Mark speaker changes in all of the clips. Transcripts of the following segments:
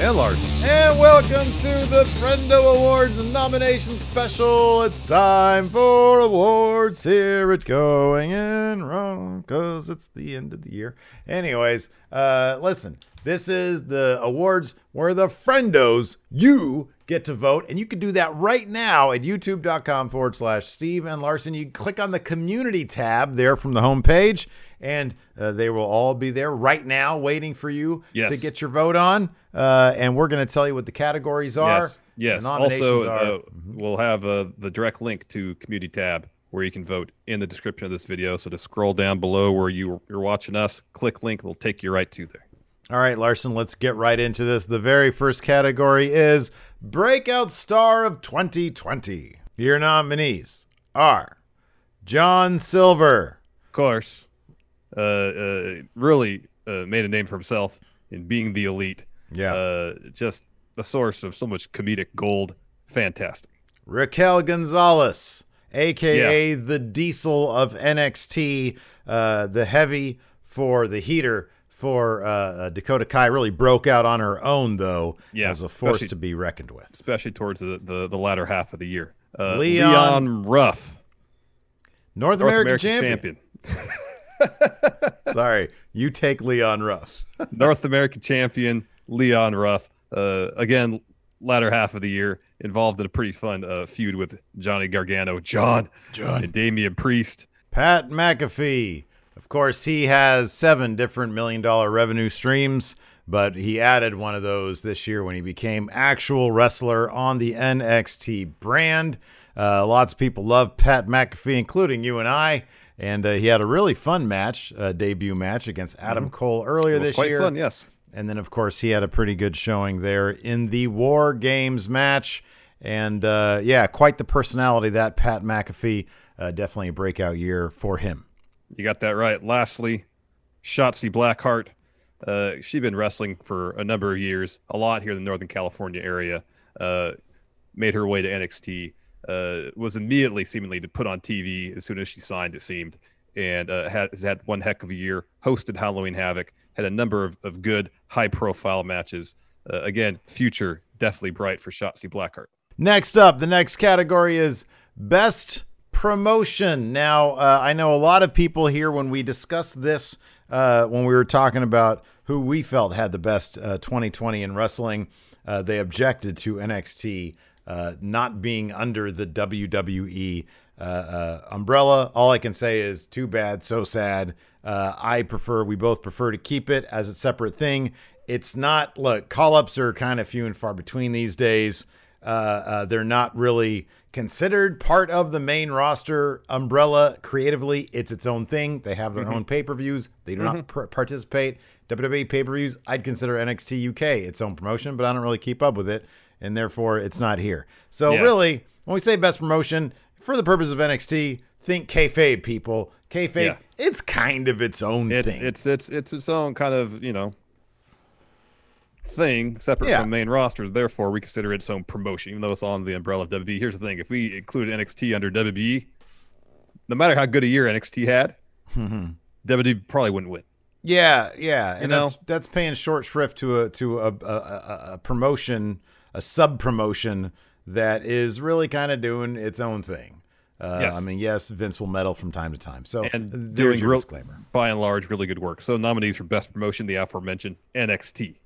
Speaker 1: And Larson.
Speaker 2: And welcome to the Friendo Awards nomination special. It's time for awards here at Going In Raw because it's the end of the year. Anyways, uh, listen, this is the awards where the friendos, you get to vote. And you can do that right now at youtube.com forward slash Steve and Larson. You click on the community tab there from the homepage and uh, they will all be there right now waiting for you
Speaker 1: Yes.
Speaker 2: to get your vote on. Uh, and we're going to tell you what the categories are.
Speaker 1: Yes. Yes. Also,
Speaker 2: are-
Speaker 1: uh, we'll have uh, the direct link to community tab where you can vote in the description of this video. So to scroll down below where you, you're watching us, click link. It'll take you right to there.
Speaker 2: All right, Larson, let's get right into this. The very first category is Breakout Star of 2020. Your nominees are John Silver,
Speaker 1: Of course, really uh, made a name for himself in being the elite.
Speaker 2: Yeah.
Speaker 1: Uh, just a source of so much comedic gold. Fantastic.
Speaker 2: Raquel Gonzalez, aka the Diesel of NXT, uh, the heavy for the heater for uh, uh, Dakota Kai. Really broke out on her own, though,
Speaker 1: Yeah,
Speaker 2: as a force to be reckoned with.
Speaker 1: especially towards the, the, the latter half of the year. Uh,
Speaker 2: Leon-
Speaker 1: Leon, Ruff,
Speaker 2: North,
Speaker 1: North
Speaker 2: American,
Speaker 1: American
Speaker 2: champion.
Speaker 1: champion.
Speaker 2: Sorry, you take Leon Ruff.
Speaker 1: North American champion Leon Ruff. Uh, again, latter half of the year, involved in a pretty fun uh, feud with Johnny Gargano, John,
Speaker 2: John.
Speaker 1: and Damian Priest.
Speaker 2: Pat McAfee. Of course, he has seven different million dollar revenue streams, but he added one of those this year when he became actual wrestler on the NXT brand. Uh, lots of people love Pat McAfee, including you and I. And uh, he had a really fun match, uh, debut match against Adam Cole earlier this
Speaker 1: quite
Speaker 2: year.
Speaker 1: fun, yes.
Speaker 2: And then, of course, he had a pretty good showing there in the War Games match. And uh, yeah, quite the personality that Pat McAfee. Uh, definitely a breakout year for him.
Speaker 1: You got that right. Lastly, Shotzi Blackheart. Uh, she's been wrestling for a number of years, a lot here in the Northern California area. Uh, made her way to NXT. Uh, was immediately seemingly to put on TV as soon as she signed. It seemed, and uh, has had one heck of a year. Hosted Halloween Havoc. Had a number of, of good, high-profile matches. Uh, again, future definitely bright for Shotzi Blackheart.
Speaker 2: Next up, the next category is Best Promotion. Now, uh, I know a lot of people here when we discussed this, uh, when we were talking about who we felt had the best uh, 2020 in wrestling, uh, they objected to NXT uh, not being under the WWE uh, uh, umbrella. All I can say is too bad, so sad. Uh, I prefer, we both prefer to keep it as a separate thing. It's not, look, call ups are kind of few and far between these days. Uh, uh, they're not really considered part of the main roster umbrella creatively. It's its own thing. They have their own pay per views. They do not par- participate. WWE pay per views, I'd consider NXT UK its own promotion, but I don't really keep up with it, and therefore it's not here. So
Speaker 1: Yeah.
Speaker 2: really, when we say best promotion, for the purpose of NXT, think kayfabe, people. Kayfabe,
Speaker 1: Yeah.
Speaker 2: it's kind of its own
Speaker 1: It's
Speaker 2: thing.
Speaker 1: it's it's it's its own kind of you know thing separate
Speaker 2: Yeah.
Speaker 1: from main roster. Therefore, we consider it its own promotion, even though it's on the umbrella of WB. Here's the thing: if we include NXT under WB, no matter how good a year NXT had,
Speaker 2: Mm-hmm.
Speaker 1: WWE probably wouldn't win.
Speaker 2: Yeah, yeah, and
Speaker 1: know?
Speaker 2: that's that's paying short shrift to a to a, a, a, a promotion, a sub promotion that is really kind of doing its own thing. Uh,
Speaker 1: Yes.
Speaker 2: I mean, yes, Vince will meddle from time to time. So
Speaker 1: and doing real,
Speaker 2: disclaimer.
Speaker 1: by and large really good work. So nominees for best promotion, the aforementioned NXT.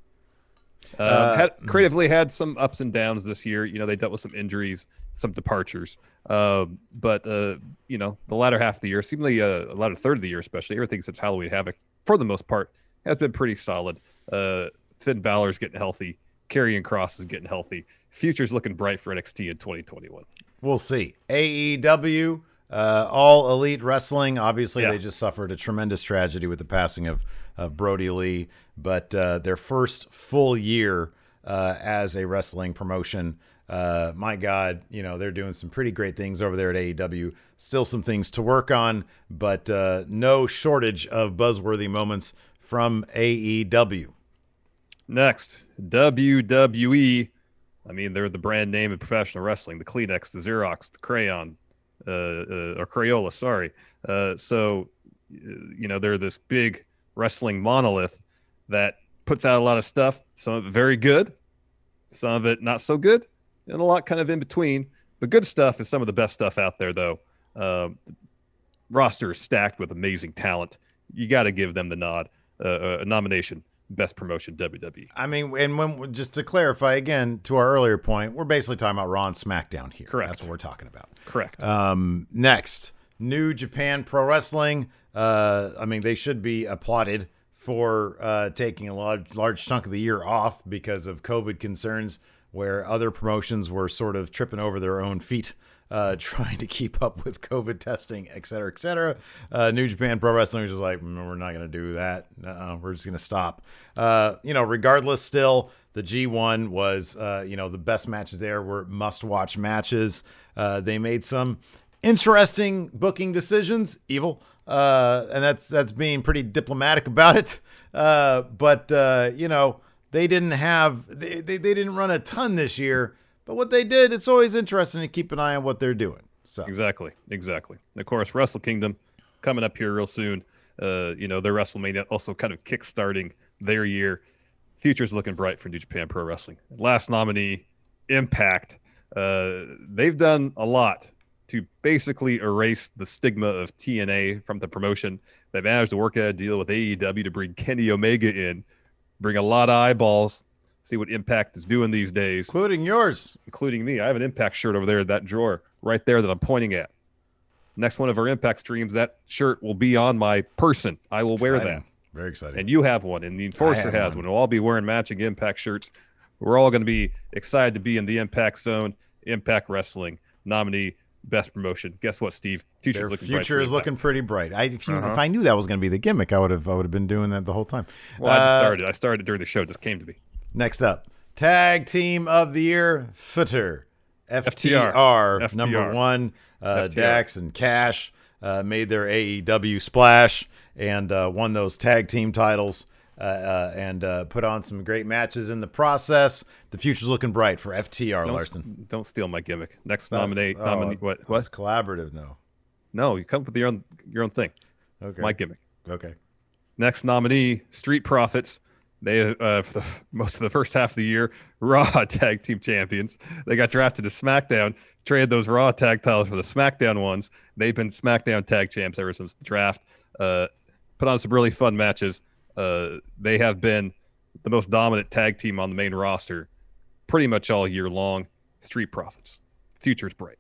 Speaker 1: Um,
Speaker 2: Uh,
Speaker 1: had, creatively had some ups and downs this year. You know, they dealt with some injuries, some departures. Um, but uh, you know, the latter half of the year, seemingly uh, the latter third of the year, especially everything since Halloween Havoc, for the most part, has been pretty solid. Uh, Finn Balor's getting healthy. Karrion Cross is getting healthy. Future's looking bright for NXT in 2021.
Speaker 2: We'll see. AEW, uh, all elite wrestling. Obviously,
Speaker 1: Yeah.
Speaker 2: they just suffered a tremendous tragedy with the passing of, of Brodie Lee, but uh, their first full year uh, as a wrestling promotion. Uh, my God, you know, they're doing some pretty great things over there at AEW. Still some things to work on, but uh, no shortage of buzzworthy moments from AEW.
Speaker 1: Next, WWE. I mean, they're the brand name in professional wrestling: the Kleenex, the Xerox, the Crayon, uh, uh, or Crayola. Sorry. Uh, so, uh, you know, they're this big wrestling monolith that puts out a lot of stuff. Some of it very good, some of it not so good, and a lot kind of in between. The good stuff is some of the best stuff out there, though. Um, roster is stacked with amazing talent. You got to give them the nod, uh, uh, a nomination, best promotion. WWE.
Speaker 2: I mean, and when just to clarify again to our earlier point, we're basically talking about Raw and SmackDown here.
Speaker 1: Correct.
Speaker 2: That's what we're talking about.
Speaker 1: Correct.
Speaker 2: Um, next, New Japan Pro Wrestling. Uh, I mean, they should be applauded for uh, taking a large, large chunk of the year off because of COVID concerns, where other promotions were sort of tripping over their own feet. Uh, trying to keep up with COVID testing, et cetera, et cetera. Uh, New Japan Pro Wrestling was just like, "Mm, we're not going to do that. uh we're just going to stop. Uh, you know, regardless, still, the G1 was, uh, you know, the best matches there were must watch matches. Uh, they made some interesting booking decisions, EVIL, uh, and that's that's being pretty diplomatic about it. But you know, they didn't have they, they they didn't run a ton this year. But what they did, it's always interesting to keep an eye on what they're doing. So
Speaker 1: Exactly, exactly. And of course, Wrestle Kingdom coming up here real soon. Uh, you know, their WrestleMania also kind of kickstarting their year. Future's looking bright for New Japan Pro Wrestling. Last nominee, Impact. Uh, they've done a lot to basically erase the stigma of TNA from the promotion. They managed to work out a deal with AEW to bring Kenny Omega in, bring a lot of eyeballs, see what Impact is doing these days
Speaker 2: including yours.
Speaker 1: including me. I have an Impact shirt over there in that drawer right there that I'm pointing at. Next one of our Impact streams, that shirt will be on my person. I will wear that.
Speaker 2: Very exciting.
Speaker 1: And you have one, and the Enforcer has
Speaker 2: one.
Speaker 1: one. We'll all be wearing matching Impact shirts. We're all going to be excited to be in the Impact Zone, Impact Wrestling nominee, best promotion. Guess what, Steve? Future's
Speaker 2: Their
Speaker 1: looking bright
Speaker 2: future is looking pretty bright. I, if, you,
Speaker 1: Uh-huh.
Speaker 2: if I knew that was going to be the gimmick, I would have I would have been doing that the whole time.
Speaker 1: Well, I
Speaker 2: Uh,
Speaker 1: started. I started during the show. It just came to me.
Speaker 2: Next up, tag team of the year, Footer, FTR,
Speaker 1: FTR.
Speaker 2: number one. Uh. Dax and Cash uh, made their AEW splash and uh, won those tag team titles. Uh, uh, and uh, put on some great matches in the process. The future's looking bright for FTR,
Speaker 1: Don't,
Speaker 2: Larson.
Speaker 1: don't steal my gimmick. Next nominate.
Speaker 2: Oh,
Speaker 1: nominee. What?
Speaker 2: It's
Speaker 1: What?
Speaker 2: collaborative, no.
Speaker 1: No, you come up with your own your own thing. It's
Speaker 2: Okay.
Speaker 1: my gimmick.
Speaker 2: okay.
Speaker 1: Next nominee, Street Profits. They uh, for the most of the first half of the year, Raw Tag Team Champions. They got drafted to SmackDown, traded those Raw Tag titles for the SmackDown ones. They've been SmackDown Tag Champs ever since the draft. Uh, put on some really fun matches. Uh, they have been the most dominant tag team on the main roster, pretty much all year long. Street Profits, future's bright.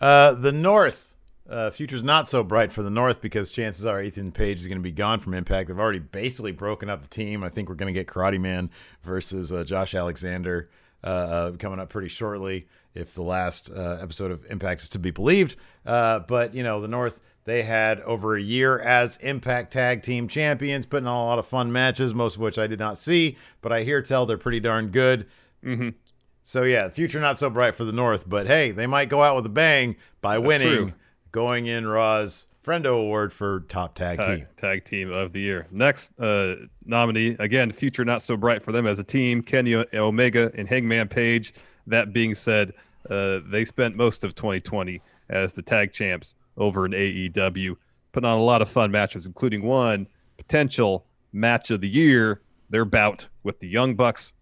Speaker 2: Uh, the North. Uh, future's not so bright for the North because chances are Ethan Page is going to be gone from Impact. They've already basically broken up the team. I think we're going to get Karate Man versus uh, Josh Alexander uh, uh, coming up pretty shortly if the last uh, episode of Impact is to be believed. Uh, but, you know, the North, they had over a year as Impact Tag Team Champions, putting on a lot of fun matches, most of which I did not see, but I hear tell they're pretty darn good.
Speaker 1: Mhm.
Speaker 2: So yeah, future not so bright for the North, but hey, they might go out with a bang by winning,
Speaker 1: true.
Speaker 2: Going in Raw's Friendo Award for top tag, team.
Speaker 1: tag, tag team of the year. Next uh, nominee, again, future not so bright for them as a team, Kenny Omega and Hangman Page. That being said, uh, they spent most of 2020 as the tag champs over in AEW, putting on a lot of fun matches, including one potential match of the year, their bout with the Young Bucks.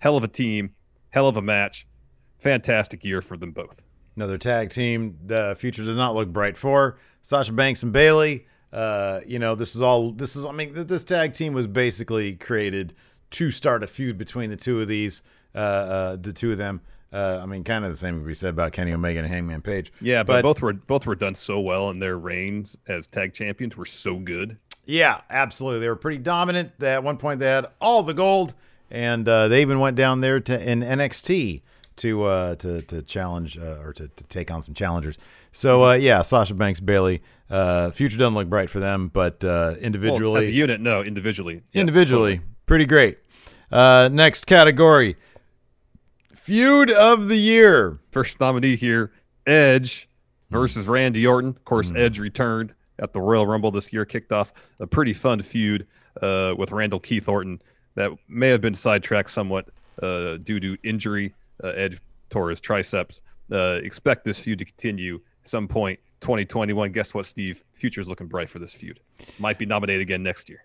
Speaker 1: Hell of a team, hell of a match. Fantastic year for them both.
Speaker 2: Another tag team the future does not look bright for. Sasha Banks and Bayley. Uh, you know, this is all this is I mean this tag team was basically created to start a feud between the two of these uh, uh the two of them. Uh, I mean, kind of the same we said about Kenny Omega and Hangman Page.
Speaker 1: Yeah, but, but both were both were done so well, and their reigns as tag champions were so good.
Speaker 2: Yeah, absolutely. They were pretty dominant. At one point, they had all the gold, and uh, they even went down there to in NXT to uh, to to challenge uh, or to, to take on some challengers. So uh, yeah, Sasha Banks, Bayley, Uh, future doesn't look bright for them, but uh, individually, well,
Speaker 1: as a unit, no, individually,
Speaker 2: yes, individually, totally. pretty great. Uh, next category, feud of the year.
Speaker 1: First nominee here, Edge versus Randy Orton. Of course, mm. Edge returned at the Royal Rumble this year, kicked off a pretty fun feud uh, with Randall Keith Orton that may have been sidetracked somewhat uh, due to injury. Uh, Edge tore his triceps. Uh, expect this feud to continue some point 2021. Guess what, Steve? Future's looking bright for this feud. Might be nominated again next year.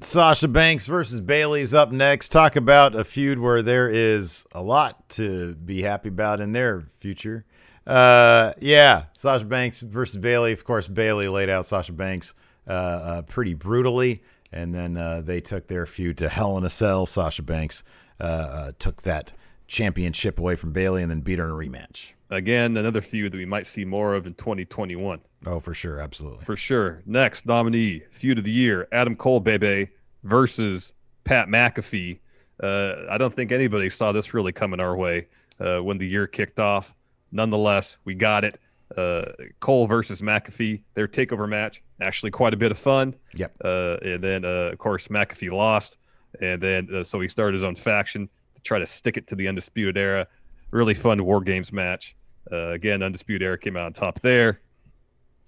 Speaker 2: Sasha Banks versus Bayley's up next. Talk about a feud where there is a lot to be happy about in their future. Uh, yeah, Sasha Banks versus Bayley. Of course, Bayley laid out Sasha Banks uh, uh, pretty brutally, and then uh, they took their feud to Hell in a Cell. Sasha Banks uh, uh, took that championship away from Bayley and then beat her in a rematch
Speaker 1: again, another feud that we might see more of in 2021.
Speaker 2: Oh, for sure, absolutely,
Speaker 1: for sure. Next nominee, feud of the year: Adam Cole, Bebe versus Pat McAfee. Uh, I don't think anybody saw this really coming our way uh, when the year kicked off. Nonetheless, we got it. Uh, Cole versus McAfee, their takeover match, actually quite a bit of fun.
Speaker 2: Yep.
Speaker 1: Uh, and then, uh, of course, McAfee lost, and then uh, so he started his own faction try to stick it to the Undisputed Era really fun War Games match. Uh, again, Undisputed Era came out on top there.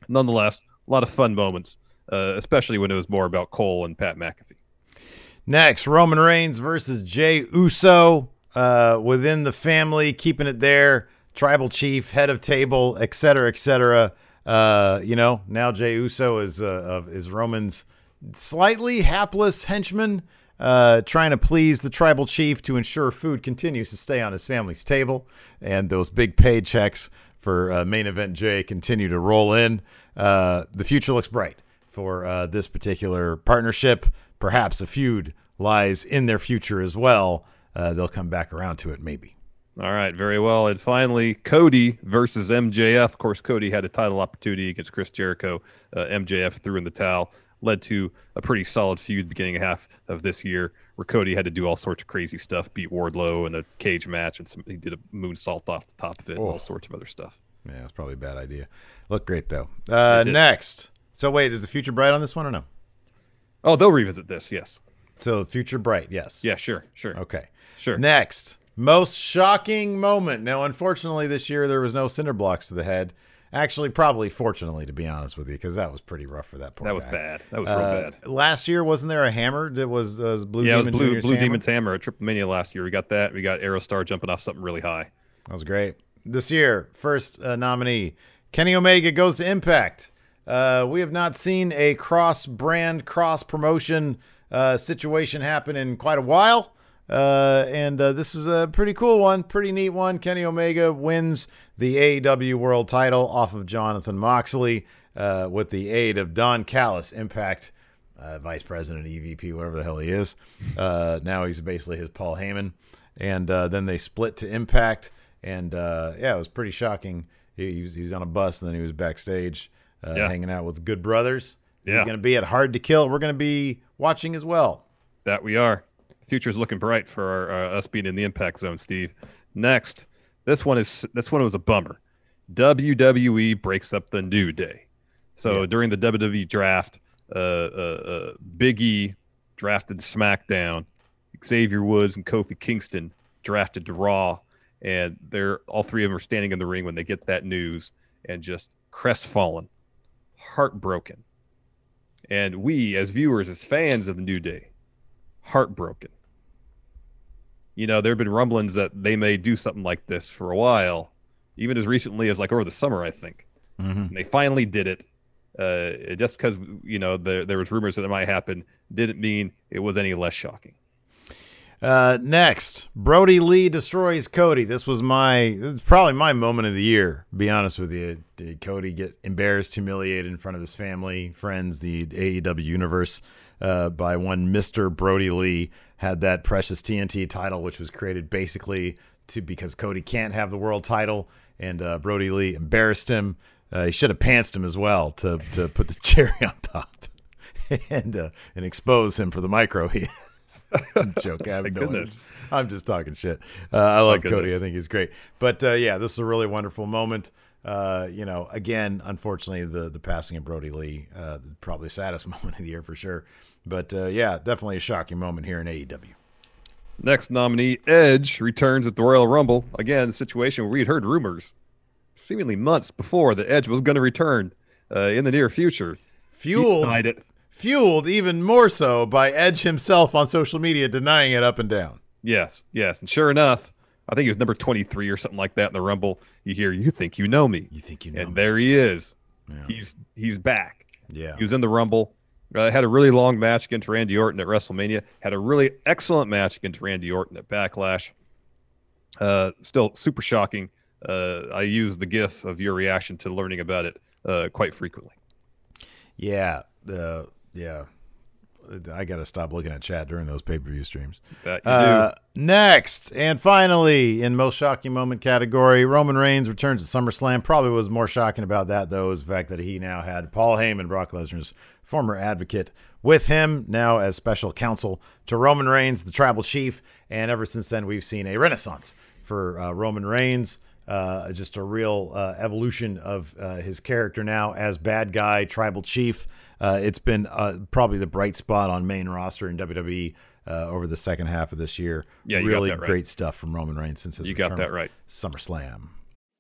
Speaker 1: Nonetheless, a lot of fun moments, uh, especially when it was more about Cole and Pat McAfee.
Speaker 2: Next, Roman Reigns versus Jey Uso uh, within the family, keeping it there. Tribal chief, head of table, etc., etc. Uh, you know, now Jey Uso is uh, is Roman's slightly hapless henchman uh, trying to please the tribal chief to ensure food continues to stay on his family's table, and those big paychecks for uh, main event Jey continue to roll in. Uh, the future looks bright for uh, this particular partnership. Perhaps a feud lies in their future as well. Uh, they'll come back around to it, maybe.
Speaker 1: All right, very well. And finally, Cody versus MJF. Of course, Cody had a title opportunity against Chris Jericho. MJF threw in the towel led to a pretty solid feud beginning of half of this year where Cody had to do all sorts of crazy stuff, beat Wardlow in a cage match, and some, he did a moonsault off the top of it, oh. and all sorts of other stuff.
Speaker 2: Yeah, it's probably a bad idea. Look great though. Uh, next, so wait, is the future bright on this one or no?
Speaker 1: Oh, they'll revisit this. Yes.
Speaker 2: So future bright, yes.
Speaker 1: Yeah, sure, sure.
Speaker 2: Okay,
Speaker 1: sure.
Speaker 2: Next, most shocking moment. Now, unfortunately, this year there was no cinder blocks to the head. Actually, probably fortunately, to be honest with you, because that was pretty rough for that poor
Speaker 1: That was
Speaker 2: guy.
Speaker 1: bad. That was real uh,
Speaker 2: bad. Last year, wasn't there a hammer that was, uh, Blue
Speaker 1: yeah,
Speaker 2: Demon
Speaker 1: it was Blue, Blue
Speaker 2: hammer?
Speaker 1: Demon's hammer at Triple Mania last year. We got that. We got Aerostar jumping off something really high.
Speaker 2: That was great. This year, first uh, nominee, Kenny Omega goes to Impact. Uh, we have not seen a cross brand, cross promotion uh, situation happen in quite a while. Uh, and uh, this is a pretty cool one, pretty neat one. Kenny Omega wins the AEW World Title off of Jonathan Moxley uh, with the aid of Don Callis, Impact uh, Vice President, EVP, whatever the hell he is. Uh, now he's basically his Paul Heyman, and uh, then they split to Impact, and yeah, it was pretty shocking. He, he, was he was on a bus, and then he was backstage yeah. hanging out with Good Brothers. Yeah. He's going to be at Hard to Kill. We're going to be watching as well.
Speaker 1: That we are future's looking bright for our, uh, us being in the impact zone, Steve. Next, this one is this one was a bummer. WWE breaks up the New Day. So yeah. during the WWE draft, uh, uh, uh, Big E drafted SmackDown. Xavier Woods and Kofi Kingston drafted to Raw, and they're all three of them are standing in the ring when they get that news and just crestfallen, heartbroken. And we, as viewers, as fans of the New Day, heartbroken you know, there have been rumblings that they may do something like this for a while, even as recently as like over the summer, I think.
Speaker 2: Mm-hmm.
Speaker 1: they finally did it. Uh, just because you know there there was rumors that it might happen, didn't mean it was any less shocking.
Speaker 2: Uh, next, Brodie Lee destroys Cody. This was my, this is probably my moment of the year. Be honest with you, did Cody get embarrassed, humiliated in front of his family, friends, the AEW universe, uh, by one Mister Brodie Lee had that precious TNT title, which was created basically to because Cody can't have the world title, and uh, Brodie Lee embarrassed him. Uh, he should have pantsed him as well to to put the cherry on top and uh, and expose him for the micro he I'm joking. I have no I'm just, I'm just talking shit. Uh, I love Cody. I think he's great. But uh, yeah, this is a really wonderful moment. Uh, you know, again, unfortunately, the the passing of Brodie Lee, uh, probably saddest moment of the year for sure. But uh, yeah, definitely a shocking moment here in AEW.
Speaker 1: Next nominee, Edge, returns at the Royal Rumble. Again, a situation where we had heard rumors, seemingly months before, that Edge was going to return uh, in the near future.
Speaker 2: Fueled fueled even more so by Edge himself on social media denying it up and down.
Speaker 1: Yes, yes. And sure enough, I think he was number 23 or something like that in the Rumble. You hear, you think you know me.
Speaker 2: You think you know
Speaker 1: And
Speaker 2: me.
Speaker 1: there he is. Yeah. He's he's back.
Speaker 2: Yeah.
Speaker 1: He was in the Rumble. Uh, had a really long match against Randy Orton at WrestleMania. Had a really excellent match against Randy Orton at Backlash. Uh, still super shocking. Uh, I use the GIF of your reaction to learning about it uh, quite frequently.
Speaker 2: Yeah. Uh, yeah. I got to stop looking at chat during those pay per view streams.
Speaker 1: Uh,
Speaker 2: next, and finally, in most shocking moment category, Roman Reigns returns to SummerSlam. Probably was more shocking about that, though, is the fact that he now had Paul Heyman, Brock Lesnar's former advocate, with him now as special counsel to Roman Reigns, the tribal chief. And ever since then, we've seen a renaissance for uh, Roman Reigns. Uh, just a real uh, evolution of uh, his character now as bad guy, tribal chief. Uh, it's been uh, probably the bright spot on main roster in WWE uh, over the second half of this year.
Speaker 1: Yeah,
Speaker 2: really
Speaker 1: right.
Speaker 2: great stuff from Roman Reigns since his
Speaker 1: you got that right.
Speaker 2: SummerSlam.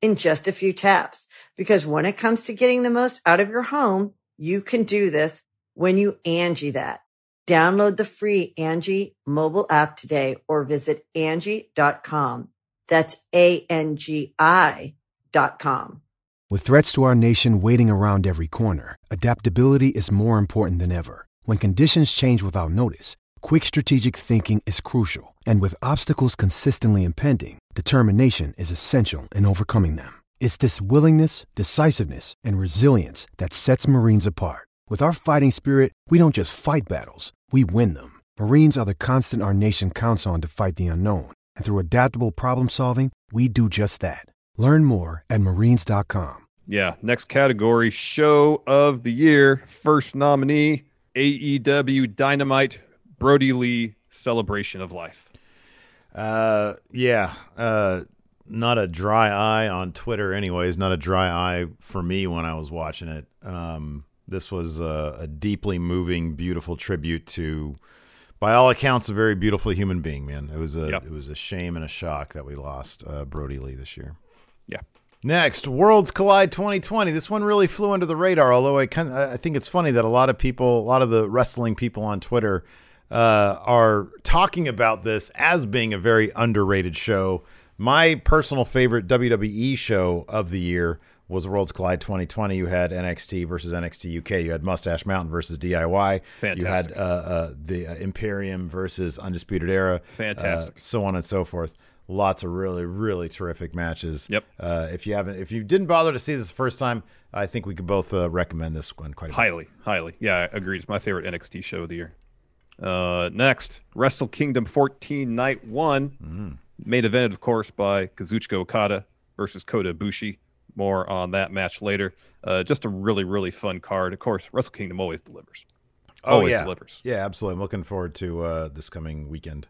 Speaker 3: in just a few taps. Because when it comes to getting the most out of your home, you can do this when you Angi that. Download the free Angi mobile app today or visit Angi.com. That's A-N-G-I dot com.
Speaker 4: With threats to our nation waiting around every corner, adaptability is more important than ever. When conditions change without notice, quick strategic thinking is crucial. And with obstacles consistently impending, determination is essential in overcoming them. It's this willingness, decisiveness, and resilience that sets Marines apart. With our fighting spirit, we don't just fight battles, we win them. Marines are the constant our nation counts on to fight the unknown. And through adaptable problem solving, we do just that. Learn more at marines.com.
Speaker 1: Yeah, next category show of the year. First nominee AEW Dynamite Brodie Lee Celebration of Life.
Speaker 2: Uh, yeah. Uh, not a dry eye on Twitter, anyways. Not a dry eye for me when I was watching it. Um, this was a, a deeply moving, beautiful tribute to, by all accounts, a very beautiful human being. Man, it was a
Speaker 1: Yep.
Speaker 2: it was a shame and a shock that we lost uh, Brodie Lee this year.
Speaker 1: Yeah.
Speaker 2: Next, Worlds Collide 2020. This one really flew under the radar. Although I kind I think it's funny that a lot of people, a lot of the wrestling people on Twitter, uh, are talking about this as being a very underrated show. My personal favorite WWE show of the year was Worlds Collide 2020. You had NXT versus NXT UK. You had Mustache Mountain versus DIY.
Speaker 1: Fantastic.
Speaker 2: You had uh, uh, the uh, Imperium versus Undisputed Era.
Speaker 1: Fantastic.
Speaker 2: Uh, so on and so forth. Lots of really, really terrific matches.
Speaker 1: Yep.
Speaker 2: Uh, if you haven't, if you didn't bother to see this the first time, I think we could both uh, recommend this one quite a bit.
Speaker 1: Highly, highly. Yeah, I agree. It's my favorite NXT show of the year. Uh, next, Wrestle Kingdom 14 Night One,
Speaker 2: Mm.
Speaker 1: main event, of course, by Kazuchika Okada versus Kota Ibushi. More on that match later. Uh, just a really, really fun card. Of course, Wrestle Kingdom always delivers.
Speaker 2: Oh
Speaker 1: Always
Speaker 2: yeah,
Speaker 1: delivers.
Speaker 2: yeah, absolutely. I'm looking forward to uh, this coming weekend.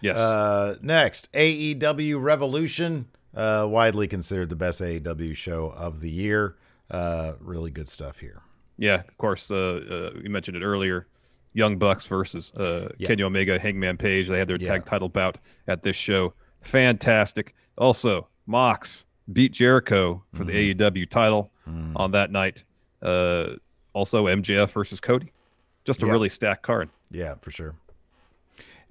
Speaker 1: Yes.
Speaker 2: Uh, next, AEW Revolution, uh, widely considered the best AEW show of the year. Uh, really good stuff here.
Speaker 1: Yeah, of course. Uh, uh, you mentioned it earlier. Young Bucks versus uh,
Speaker 2: Yeah.
Speaker 1: Kenny Omega, Hangman Page. They had their
Speaker 2: Yeah.
Speaker 1: tag title bout at this show. Fantastic. Also, Mox beat Jericho for the AEW title
Speaker 2: Mm.
Speaker 1: on that night. Uh, also, MJF versus Cody. Just a
Speaker 2: Yeah.
Speaker 1: really stacked card.
Speaker 2: Yeah, for sure.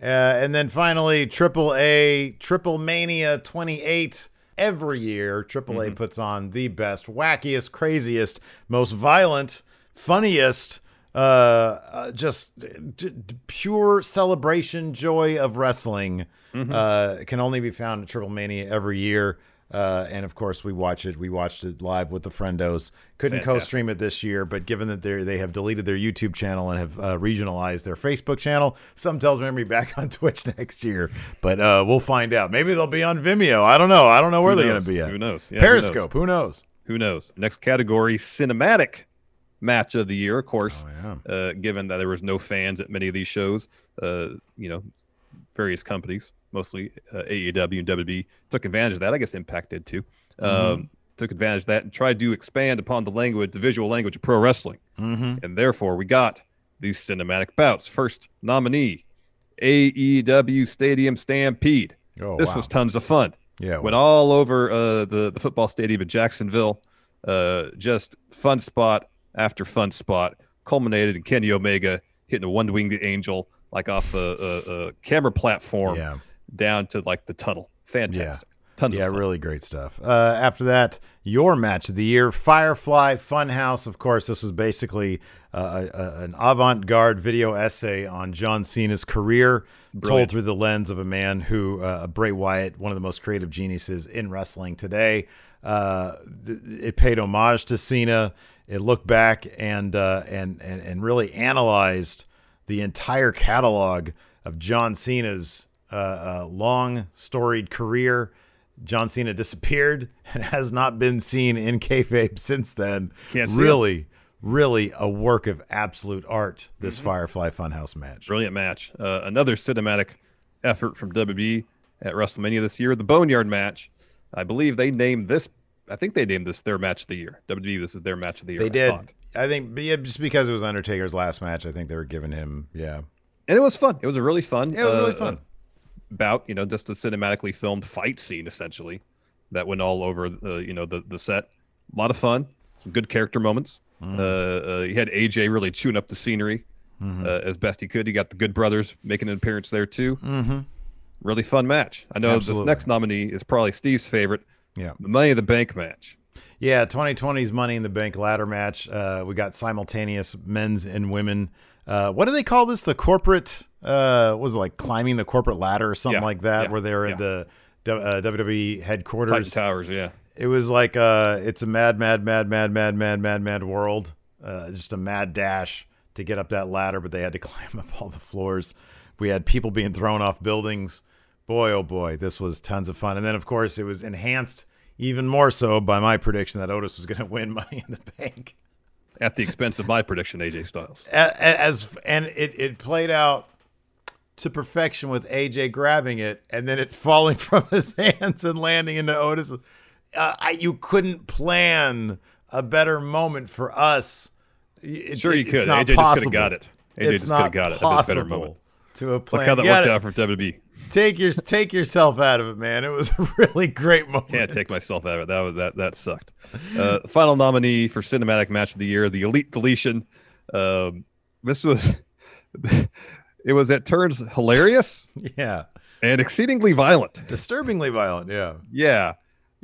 Speaker 2: Uh, and then finally, Triple A, Triple Mania 28. Every year, Triple A puts on the best, wackiest, craziest, most violent, funniest, uh, uh, just d- d- pure celebration, joy of wrestling. Uh, can only be found at Triple Mania every year. Uh, and of course, we watch it. We watched it live with the friendos. Couldn't
Speaker 1: Fantastic.
Speaker 2: co-stream it this year, but given that they they have deleted their YouTube channel and have uh, regionalized their Facebook channel, some tells me be back on Twitch next year. But uh, we'll find out. Maybe they'll be on Vimeo. I don't know. I don't know where
Speaker 1: Who
Speaker 2: they're gonna be at.
Speaker 1: Who knows? Yeah, who knows?
Speaker 2: Periscope. Who knows?
Speaker 1: Who knows? Next category, cinematic match of the year, of course.
Speaker 2: Oh, yeah.
Speaker 1: Uh, given that there was no fans at many of these shows, uh, you know, various companies, mostly uh, AEW and WWE, took advantage of that. I guess Impact did too. Um, took advantage of that and tried to expand upon the language, the visual language of pro wrestling.
Speaker 2: Mm-hmm.
Speaker 1: And therefore, we got these cinematic bouts. First nominee, AEW Stadium Stampede.
Speaker 2: Oh,
Speaker 1: this
Speaker 2: wow.
Speaker 1: was tons of fun
Speaker 2: yeah.
Speaker 1: went all over uh, the the football stadium in Jacksonville. Uh, just fun spot after fun spot, culminated in Kenny Omega hitting a one winged angel like off a, a, a camera platform
Speaker 2: Yeah.
Speaker 1: down to like the tunnel. Fantastic, tons
Speaker 2: Yeah,
Speaker 1: of fun.
Speaker 2: really great stuff. Uh, after that, your match of the year, Firefly Funhouse. Of course, this was basically uh, a, an avant garde video essay on John Cena's career, told through the lens of a man who, uh, Bray Wyatt, one of the most creative geniuses in wrestling today. Uh, th- it paid homage to Cena. It looked back and, uh, and and and really analyzed the entire catalog of John Cena's uh, uh, long storied career. John Cena disappeared and has not been seen in kayfabe since then.
Speaker 1: Can't see
Speaker 2: really, really a work of absolute art. This
Speaker 1: Mm-hmm.
Speaker 2: Firefly Funhouse match.
Speaker 1: Brilliant match. Uh, another cinematic effort from WWE at WrestleMania this year. The Boneyard match. I believe they named this. I think they named this their match of the year. WWE. This is their match of the year.
Speaker 2: They
Speaker 1: I
Speaker 2: did.
Speaker 1: thought.
Speaker 2: I think yeah, just because it was Undertaker's last match, I think they were giving him yeah.
Speaker 1: and it was fun. It was a really fun.
Speaker 2: Yeah, it was really
Speaker 1: uh,
Speaker 2: fun.
Speaker 1: uh, bout. You know, just a cinematically filmed fight scene essentially that went all over the you know the the set. A lot of fun. Some good character moments.
Speaker 2: Mm-hmm.
Speaker 1: Uh, uh, you had AJ really chewing up the scenery
Speaker 2: Mm-hmm.
Speaker 1: uh, as best he could. You got the Good Brothers making an appearance there too.
Speaker 2: Mm-hmm.
Speaker 1: Really fun match. I know
Speaker 2: Absolutely.
Speaker 1: this next nominee is probably Steve's favorite,
Speaker 2: Yeah.
Speaker 1: the Money in the Bank match.
Speaker 2: Yeah, 2020's Money in the Bank ladder match. Uh, we got simultaneous men's and women. Uh, what do they call this? The corporate uh, was it like climbing the corporate ladder or something
Speaker 1: Yeah,
Speaker 2: like that,
Speaker 1: yeah,
Speaker 2: where they're
Speaker 1: yeah.
Speaker 2: at the uh, WWE
Speaker 1: Titan
Speaker 2: headquarters.
Speaker 1: Towers, yeah.
Speaker 2: It was like uh, it's a mad, mad, mad, mad, mad, mad, mad, mad world. Uh, just a mad dash to get up that ladder, but they had to climb up all the floors. We had people being thrown off buildings. Boy, oh boy, this was tons of fun. And then, of course, it was enhanced even more so by my prediction that Otis was going to win Money in the Bank.
Speaker 1: At the expense of my prediction, AJ Styles.
Speaker 2: A- a- As and it it played out to perfection with AJ grabbing it and then it falling from his hands and landing into Otis. Uh, I, you couldn't plan a better moment for us. It-
Speaker 1: Sure, you could. AJ just could have got it. AJ
Speaker 2: It's
Speaker 1: just could have got it. A better moment.
Speaker 2: To have
Speaker 1: Look how that
Speaker 2: You
Speaker 1: worked out for WWE.
Speaker 2: Take your take yourself out of it, man. It was a really great moment.
Speaker 1: Can't take myself out of it. That was that that sucked. Uh, final nominee for cinematic match of the year, the Elite Deletion. Um, this was it was at turns hilarious
Speaker 2: Yeah,
Speaker 1: and exceedingly violent.
Speaker 2: disturbingly violent. Yeah,
Speaker 1: Yeah,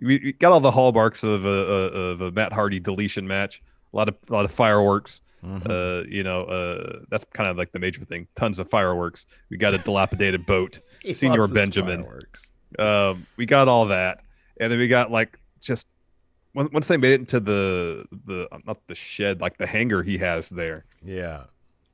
Speaker 1: we, we got all the hallmarks of a, of a Matt Hardy deletion match. A lot of a lot of fireworks.
Speaker 2: Mm-hmm.
Speaker 1: Uh, you know, uh, that's kind of like the major thing. Tons of fireworks. We got a dilapidated boat.
Speaker 2: Señor
Speaker 1: Benjamin. Um, we got all that, and then we got like just once once they made it into the the not the shed, like the hangar he has there.
Speaker 2: Yeah,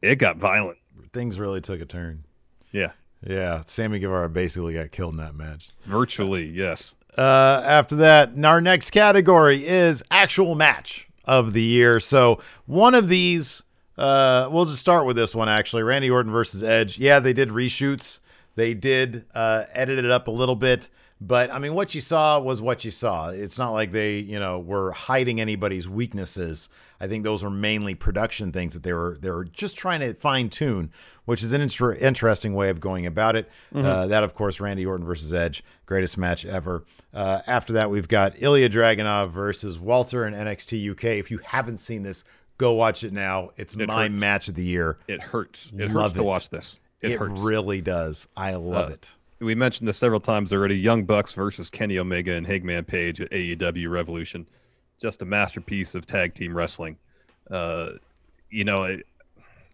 Speaker 1: It got violent.
Speaker 2: things really took a turn.
Speaker 1: Yeah,
Speaker 2: Yeah, Sammy Guevara basically got killed in that match.
Speaker 1: virtually yes.
Speaker 2: Uh, after that, our next category is actual match of the year. So one of these, uh, we'll just start with this one actually. Randy Orton versus Edge. Yeah, they did reshoots. They did uh, edit it up a little bit, but I mean, what you saw was what you saw. It's not like they, you know, were hiding anybody's weaknesses. I think those were mainly production things that they were they were just trying to fine tune, which is an inter- interesting way of going about it. Uh, that, of course, Randy Orton versus Edge, greatest match ever. Uh, after that, we've got Ilya Dragunov versus Walter in NXT UK. If you haven't seen this, go watch it now. It's
Speaker 1: It
Speaker 2: my
Speaker 1: hurts.
Speaker 2: match of the year.
Speaker 1: It hurts. It
Speaker 2: Love
Speaker 1: hurts to
Speaker 2: it.
Speaker 1: watch this. It,
Speaker 2: It,
Speaker 1: hurts.
Speaker 2: really does. I love
Speaker 1: Uh,
Speaker 2: it.
Speaker 1: we mentioned this several times already. Young Bucks versus Kenny Omega and Hangman Page at AEW Revolution, just a masterpiece of tag team wrestling. Uh, you know, I,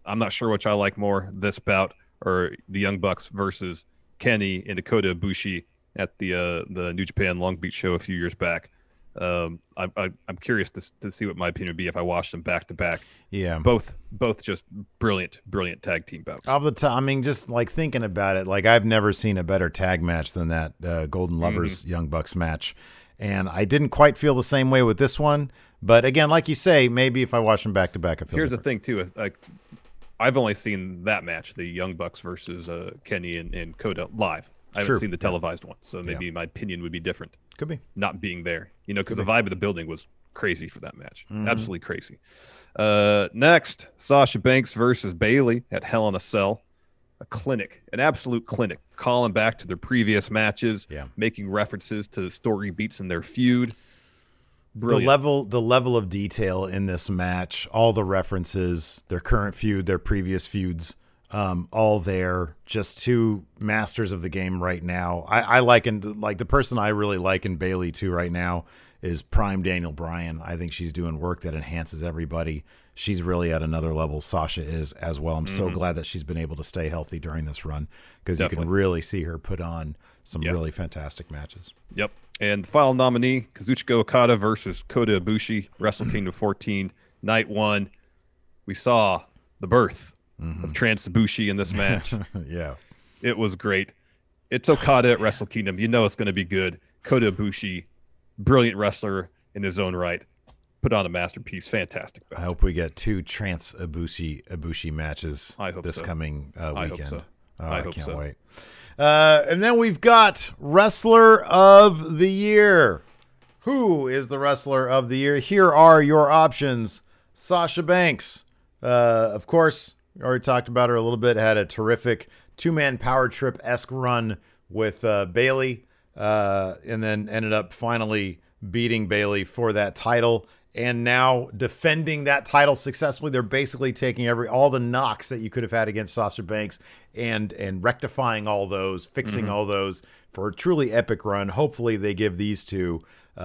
Speaker 1: I'm not sure which I like more, this bout or the Young Bucks versus Kenny and Dakota Ibushi at the uh, the New Japan Long Beach show a few years back. Um, I, I, I'm curious to, to see what my opinion would be if I watched them back to back.
Speaker 2: Yeah.
Speaker 1: Both both just brilliant, brilliant tag team bouts.
Speaker 2: Of the time, I mean, just like thinking about it, like I've never seen a better tag match than that uh, Golden
Speaker 1: Mm-hmm.
Speaker 2: Lovers Young Bucks match, and I didn't quite feel the same way with this one. But again, like you say, maybe if I watch them back to back, I feel.
Speaker 1: Here's
Speaker 2: different.
Speaker 1: the thing too, is, like I've only seen that match, the Young Bucks versus uh, Kenny and, and Kota live. I haven't
Speaker 2: Sure.
Speaker 1: seen the televised one, so maybe my opinion would be different,
Speaker 2: Could be.
Speaker 1: not being there. You know, because the vibe of the building was crazy for that match,
Speaker 2: Mm-hmm.
Speaker 1: absolutely crazy. Uh, next, Sasha Banks versus Bayley at Hell in a Cell, a clinic, an absolute clinic, calling back to their previous matches,
Speaker 2: Yeah.
Speaker 1: making references to the story beats in their feud.
Speaker 2: The
Speaker 1: Brilliant.
Speaker 2: level, the level of detail in this match, all the references, their current feud, their previous feuds, um, all there. Just two masters of the game right now. I, I liken like the person I really like in Bayley too right now is Prime Daniel Bryan. I think she's doing work that enhances everybody. She's really at another level. Sasha is as well. I'm so glad that she's been able to stay healthy during this run because you can really see her put on some
Speaker 1: Yeah.
Speaker 2: really fantastic matches.
Speaker 1: Yep. And the final nominee, Kazuchika Okada versus Kota Ibushi, Wrestle Kingdom 14, night one. We saw the birth of Trans Ibushi in this match.
Speaker 2: yeah.
Speaker 1: it was great. It's Okada at Wrestle Kingdom. You know it's going to be good. Kota Ibushi, brilliant wrestler in his own right. Put on a masterpiece. Fantastic.
Speaker 2: I hope we get two Trans Ibushi Ibushi matches
Speaker 1: I hope
Speaker 2: this
Speaker 1: so.
Speaker 2: coming uh,
Speaker 1: I
Speaker 2: weekend.
Speaker 1: hope so.
Speaker 2: Oh,
Speaker 1: I
Speaker 2: I, can't
Speaker 1: so.
Speaker 2: wait. Uh, and then we've got Wrestler of the Year. Who is the Wrestler of the Year? Here are your options. Sasha Banks, uh, of course, already talked about her a little bit. Had a terrific two-man power trip esque run with uh, Bayley, uh, and then ended up finally beating Bayley for that title. And now defending that title successfully, they're basically taking every all the knocks that you could have had against Sasha Banks and and rectifying all those, fixing all those for a truly epic run. Hopefully, they give these two uh,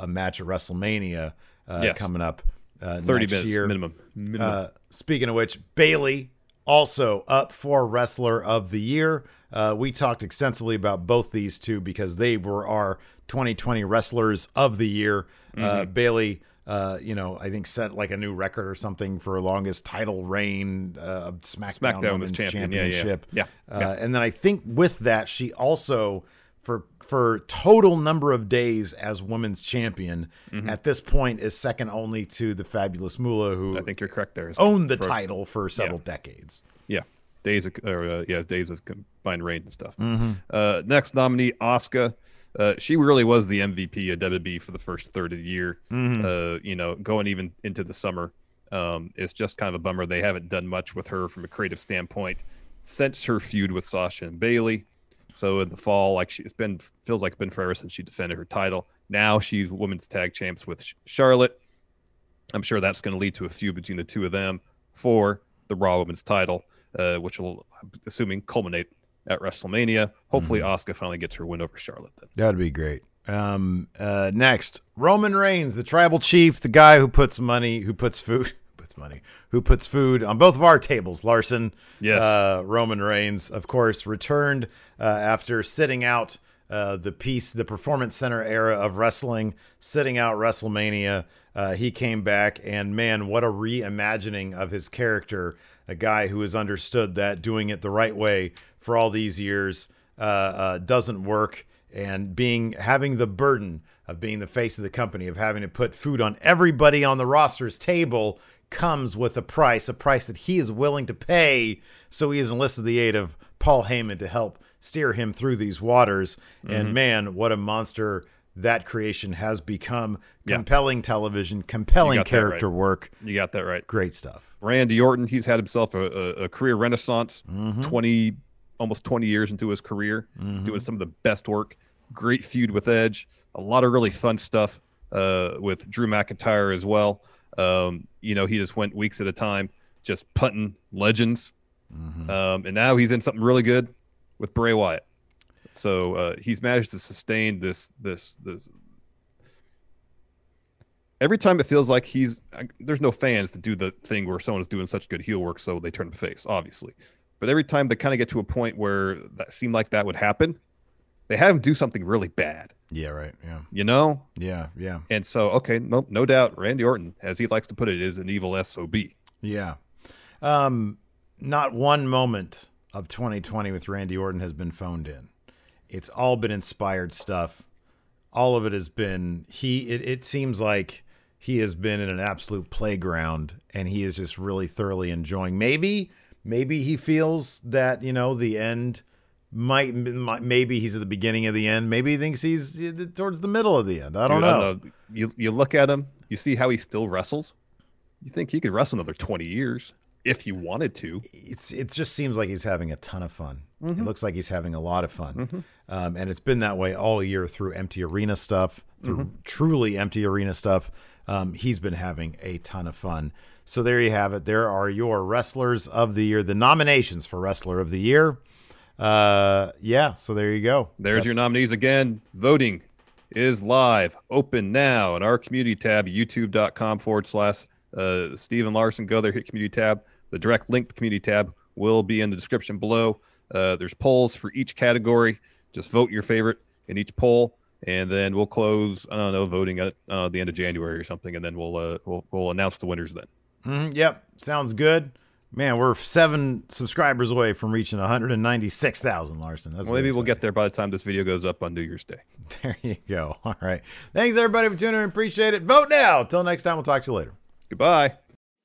Speaker 2: a, a match at WrestleMania uh,
Speaker 1: Yes.
Speaker 2: coming up uh,
Speaker 1: 30
Speaker 2: next
Speaker 1: minutes
Speaker 2: year.
Speaker 1: minimum. minimum.
Speaker 2: Uh, speaking of which, Bayley also up for Wrestler of the Year. Uh, we talked extensively about both these two because they were our 2020 Wrestlers of the Year. Uh, Bayley, uh, you know, I think set like a new record or something for longest title reign uh, SmackDown,
Speaker 1: SmackDown
Speaker 2: Women's
Speaker 1: Champion. Yeah, yeah,
Speaker 2: Championship.
Speaker 1: yeah.
Speaker 2: Uh,
Speaker 1: Yeah.
Speaker 2: And then I think with that, she also for for total number of days as women's champion at this point is second only to the fabulous Moolah who
Speaker 1: Mm-hmm. I think you're correct there.
Speaker 2: owned the
Speaker 1: For-
Speaker 2: title for several decades.
Speaker 1: Yeah, days of or, uh, yeah days of combined reign and stuff.
Speaker 2: Mm-hmm.
Speaker 1: Uh, next nominee, Asuka. Uh, she really was the MVP of WWE for the first third of the year.
Speaker 2: Mm-hmm.
Speaker 1: Uh, you know, going even into the summer, um, it's just kind of a bummer they haven't done much with her from a creative standpoint since her feud with Sasha and Bayley. So in the fall, like she, it's been feels like it's been forever since she defended her title. Now she's women's tag champs with Charlotte. I'm sure that's going to lead to a feud between the two of them for the Raw Women's title, uh, which will, I'm assuming, culminate at WrestleMania. Hopefully, Asuka finally gets her win over Charlotte. Then
Speaker 2: That'd be great. Um, uh, next, Roman Reigns, the tribal chief, the guy who puts money, who puts food, money, who puts food on both of our tables. Larson,
Speaker 1: Yes.
Speaker 2: uh, Roman Reigns, of course, returned uh, after sitting out uh, the piece, the Performance Center era of wrestling, sitting out WrestleMania. Uh, he came back, and man, what a reimagining of his character. a guy who has understood that doing it the right way for all these years uh, uh, doesn't work, and being having the burden of being the face of the company, of having to put food on everybody on the roster's table, comes with a price, a price that he is willing to pay. So he has enlisted the aid of Paul Heyman to help steer him through these waters. Mm-hmm. And man, what a monster that creation has become. Yeah. Compelling television, compelling character
Speaker 1: right.
Speaker 2: work.
Speaker 1: You got that right.
Speaker 2: Great stuff.
Speaker 1: Randy Orton, he's had himself a, a, a career renaissance. Mm-hmm. 20, almost 20 years into his career, mm-hmm. doing some of the best work. Great feud with Edge. A lot of really fun stuff uh, with Drew McIntyre as well. Um, you know, he just went weeks at a time, just punting legends. Mm-hmm. Um, and now he's in something really good with Bray Wyatt. So uh, he's managed to sustain this this this. Every time it feels like he's there's no fans to do the thing where someone is doing such good heel work, so they turn the face, obviously. But every time they kind of get to a point where that seemed like that would happen, they have him do something really bad.
Speaker 2: Yeah, right. Yeah.
Speaker 1: You know?
Speaker 2: Yeah, yeah.
Speaker 1: And so, okay, no, no doubt, Randy Orton, as he likes to put it, is an evil SOB.
Speaker 2: Yeah. Um, not one moment of 2020 with Randy Orton has been phoned in. It's all been inspired stuff. All of it has been he. It, it seems like he has been in an absolute playground, and he is just really thoroughly enjoying. Maybe, maybe he feels that you know the end might, might, maybe he's at the beginning of the end. Maybe he thinks he's towards the middle of the end. I don't, Dude, know. I don't know.
Speaker 1: You you look at him, you see how he still wrestles. You think he could wrestle another twenty years if he wanted to.
Speaker 2: It's it just seems like he's having a ton of fun. Mm-hmm. It looks like he's having a lot of fun, mm-hmm. um, and it's been that way all year through empty arena stuff, through mm-hmm. truly empty arena stuff. Um, he's been having a ton of fun. So there you have it. There are your wrestlers of the year, the nominations for wrestler of the year uh, yeah, so there you go.
Speaker 1: There's That's... your nominees again. Voting is live, open now in our community tab, youtube.com forward slash uh, Stephen Larson. Go there, hit community tab. The direct link to community tab will be in the description below. Uh, there's polls for each category. Just vote your favorite in each poll, and then we'll close. I don't know, voting at uh, the end of January or something, and then we'll uh, we'll, we'll announce the winners then.
Speaker 2: Mm, yep, sounds good. Man, we're seven subscribers away from reaching 196,000, Larson.
Speaker 1: That's well, maybe we'll get there by the time this video goes up on New Year's Day.
Speaker 2: There you go. All right. Thanks, everybody, for tuning in. Appreciate it. Vote now. Till next time, we'll talk to you later.
Speaker 1: Goodbye.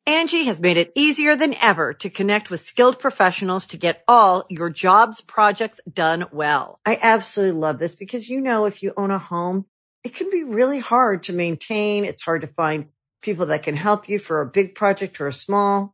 Speaker 3: Angi has made it easier than ever to connect with skilled professionals to get all your jobs projects done well. I absolutely love this because, you know, if you own a home, it can be really hard to maintain. It's hard to find people that can help you for a big project or a small.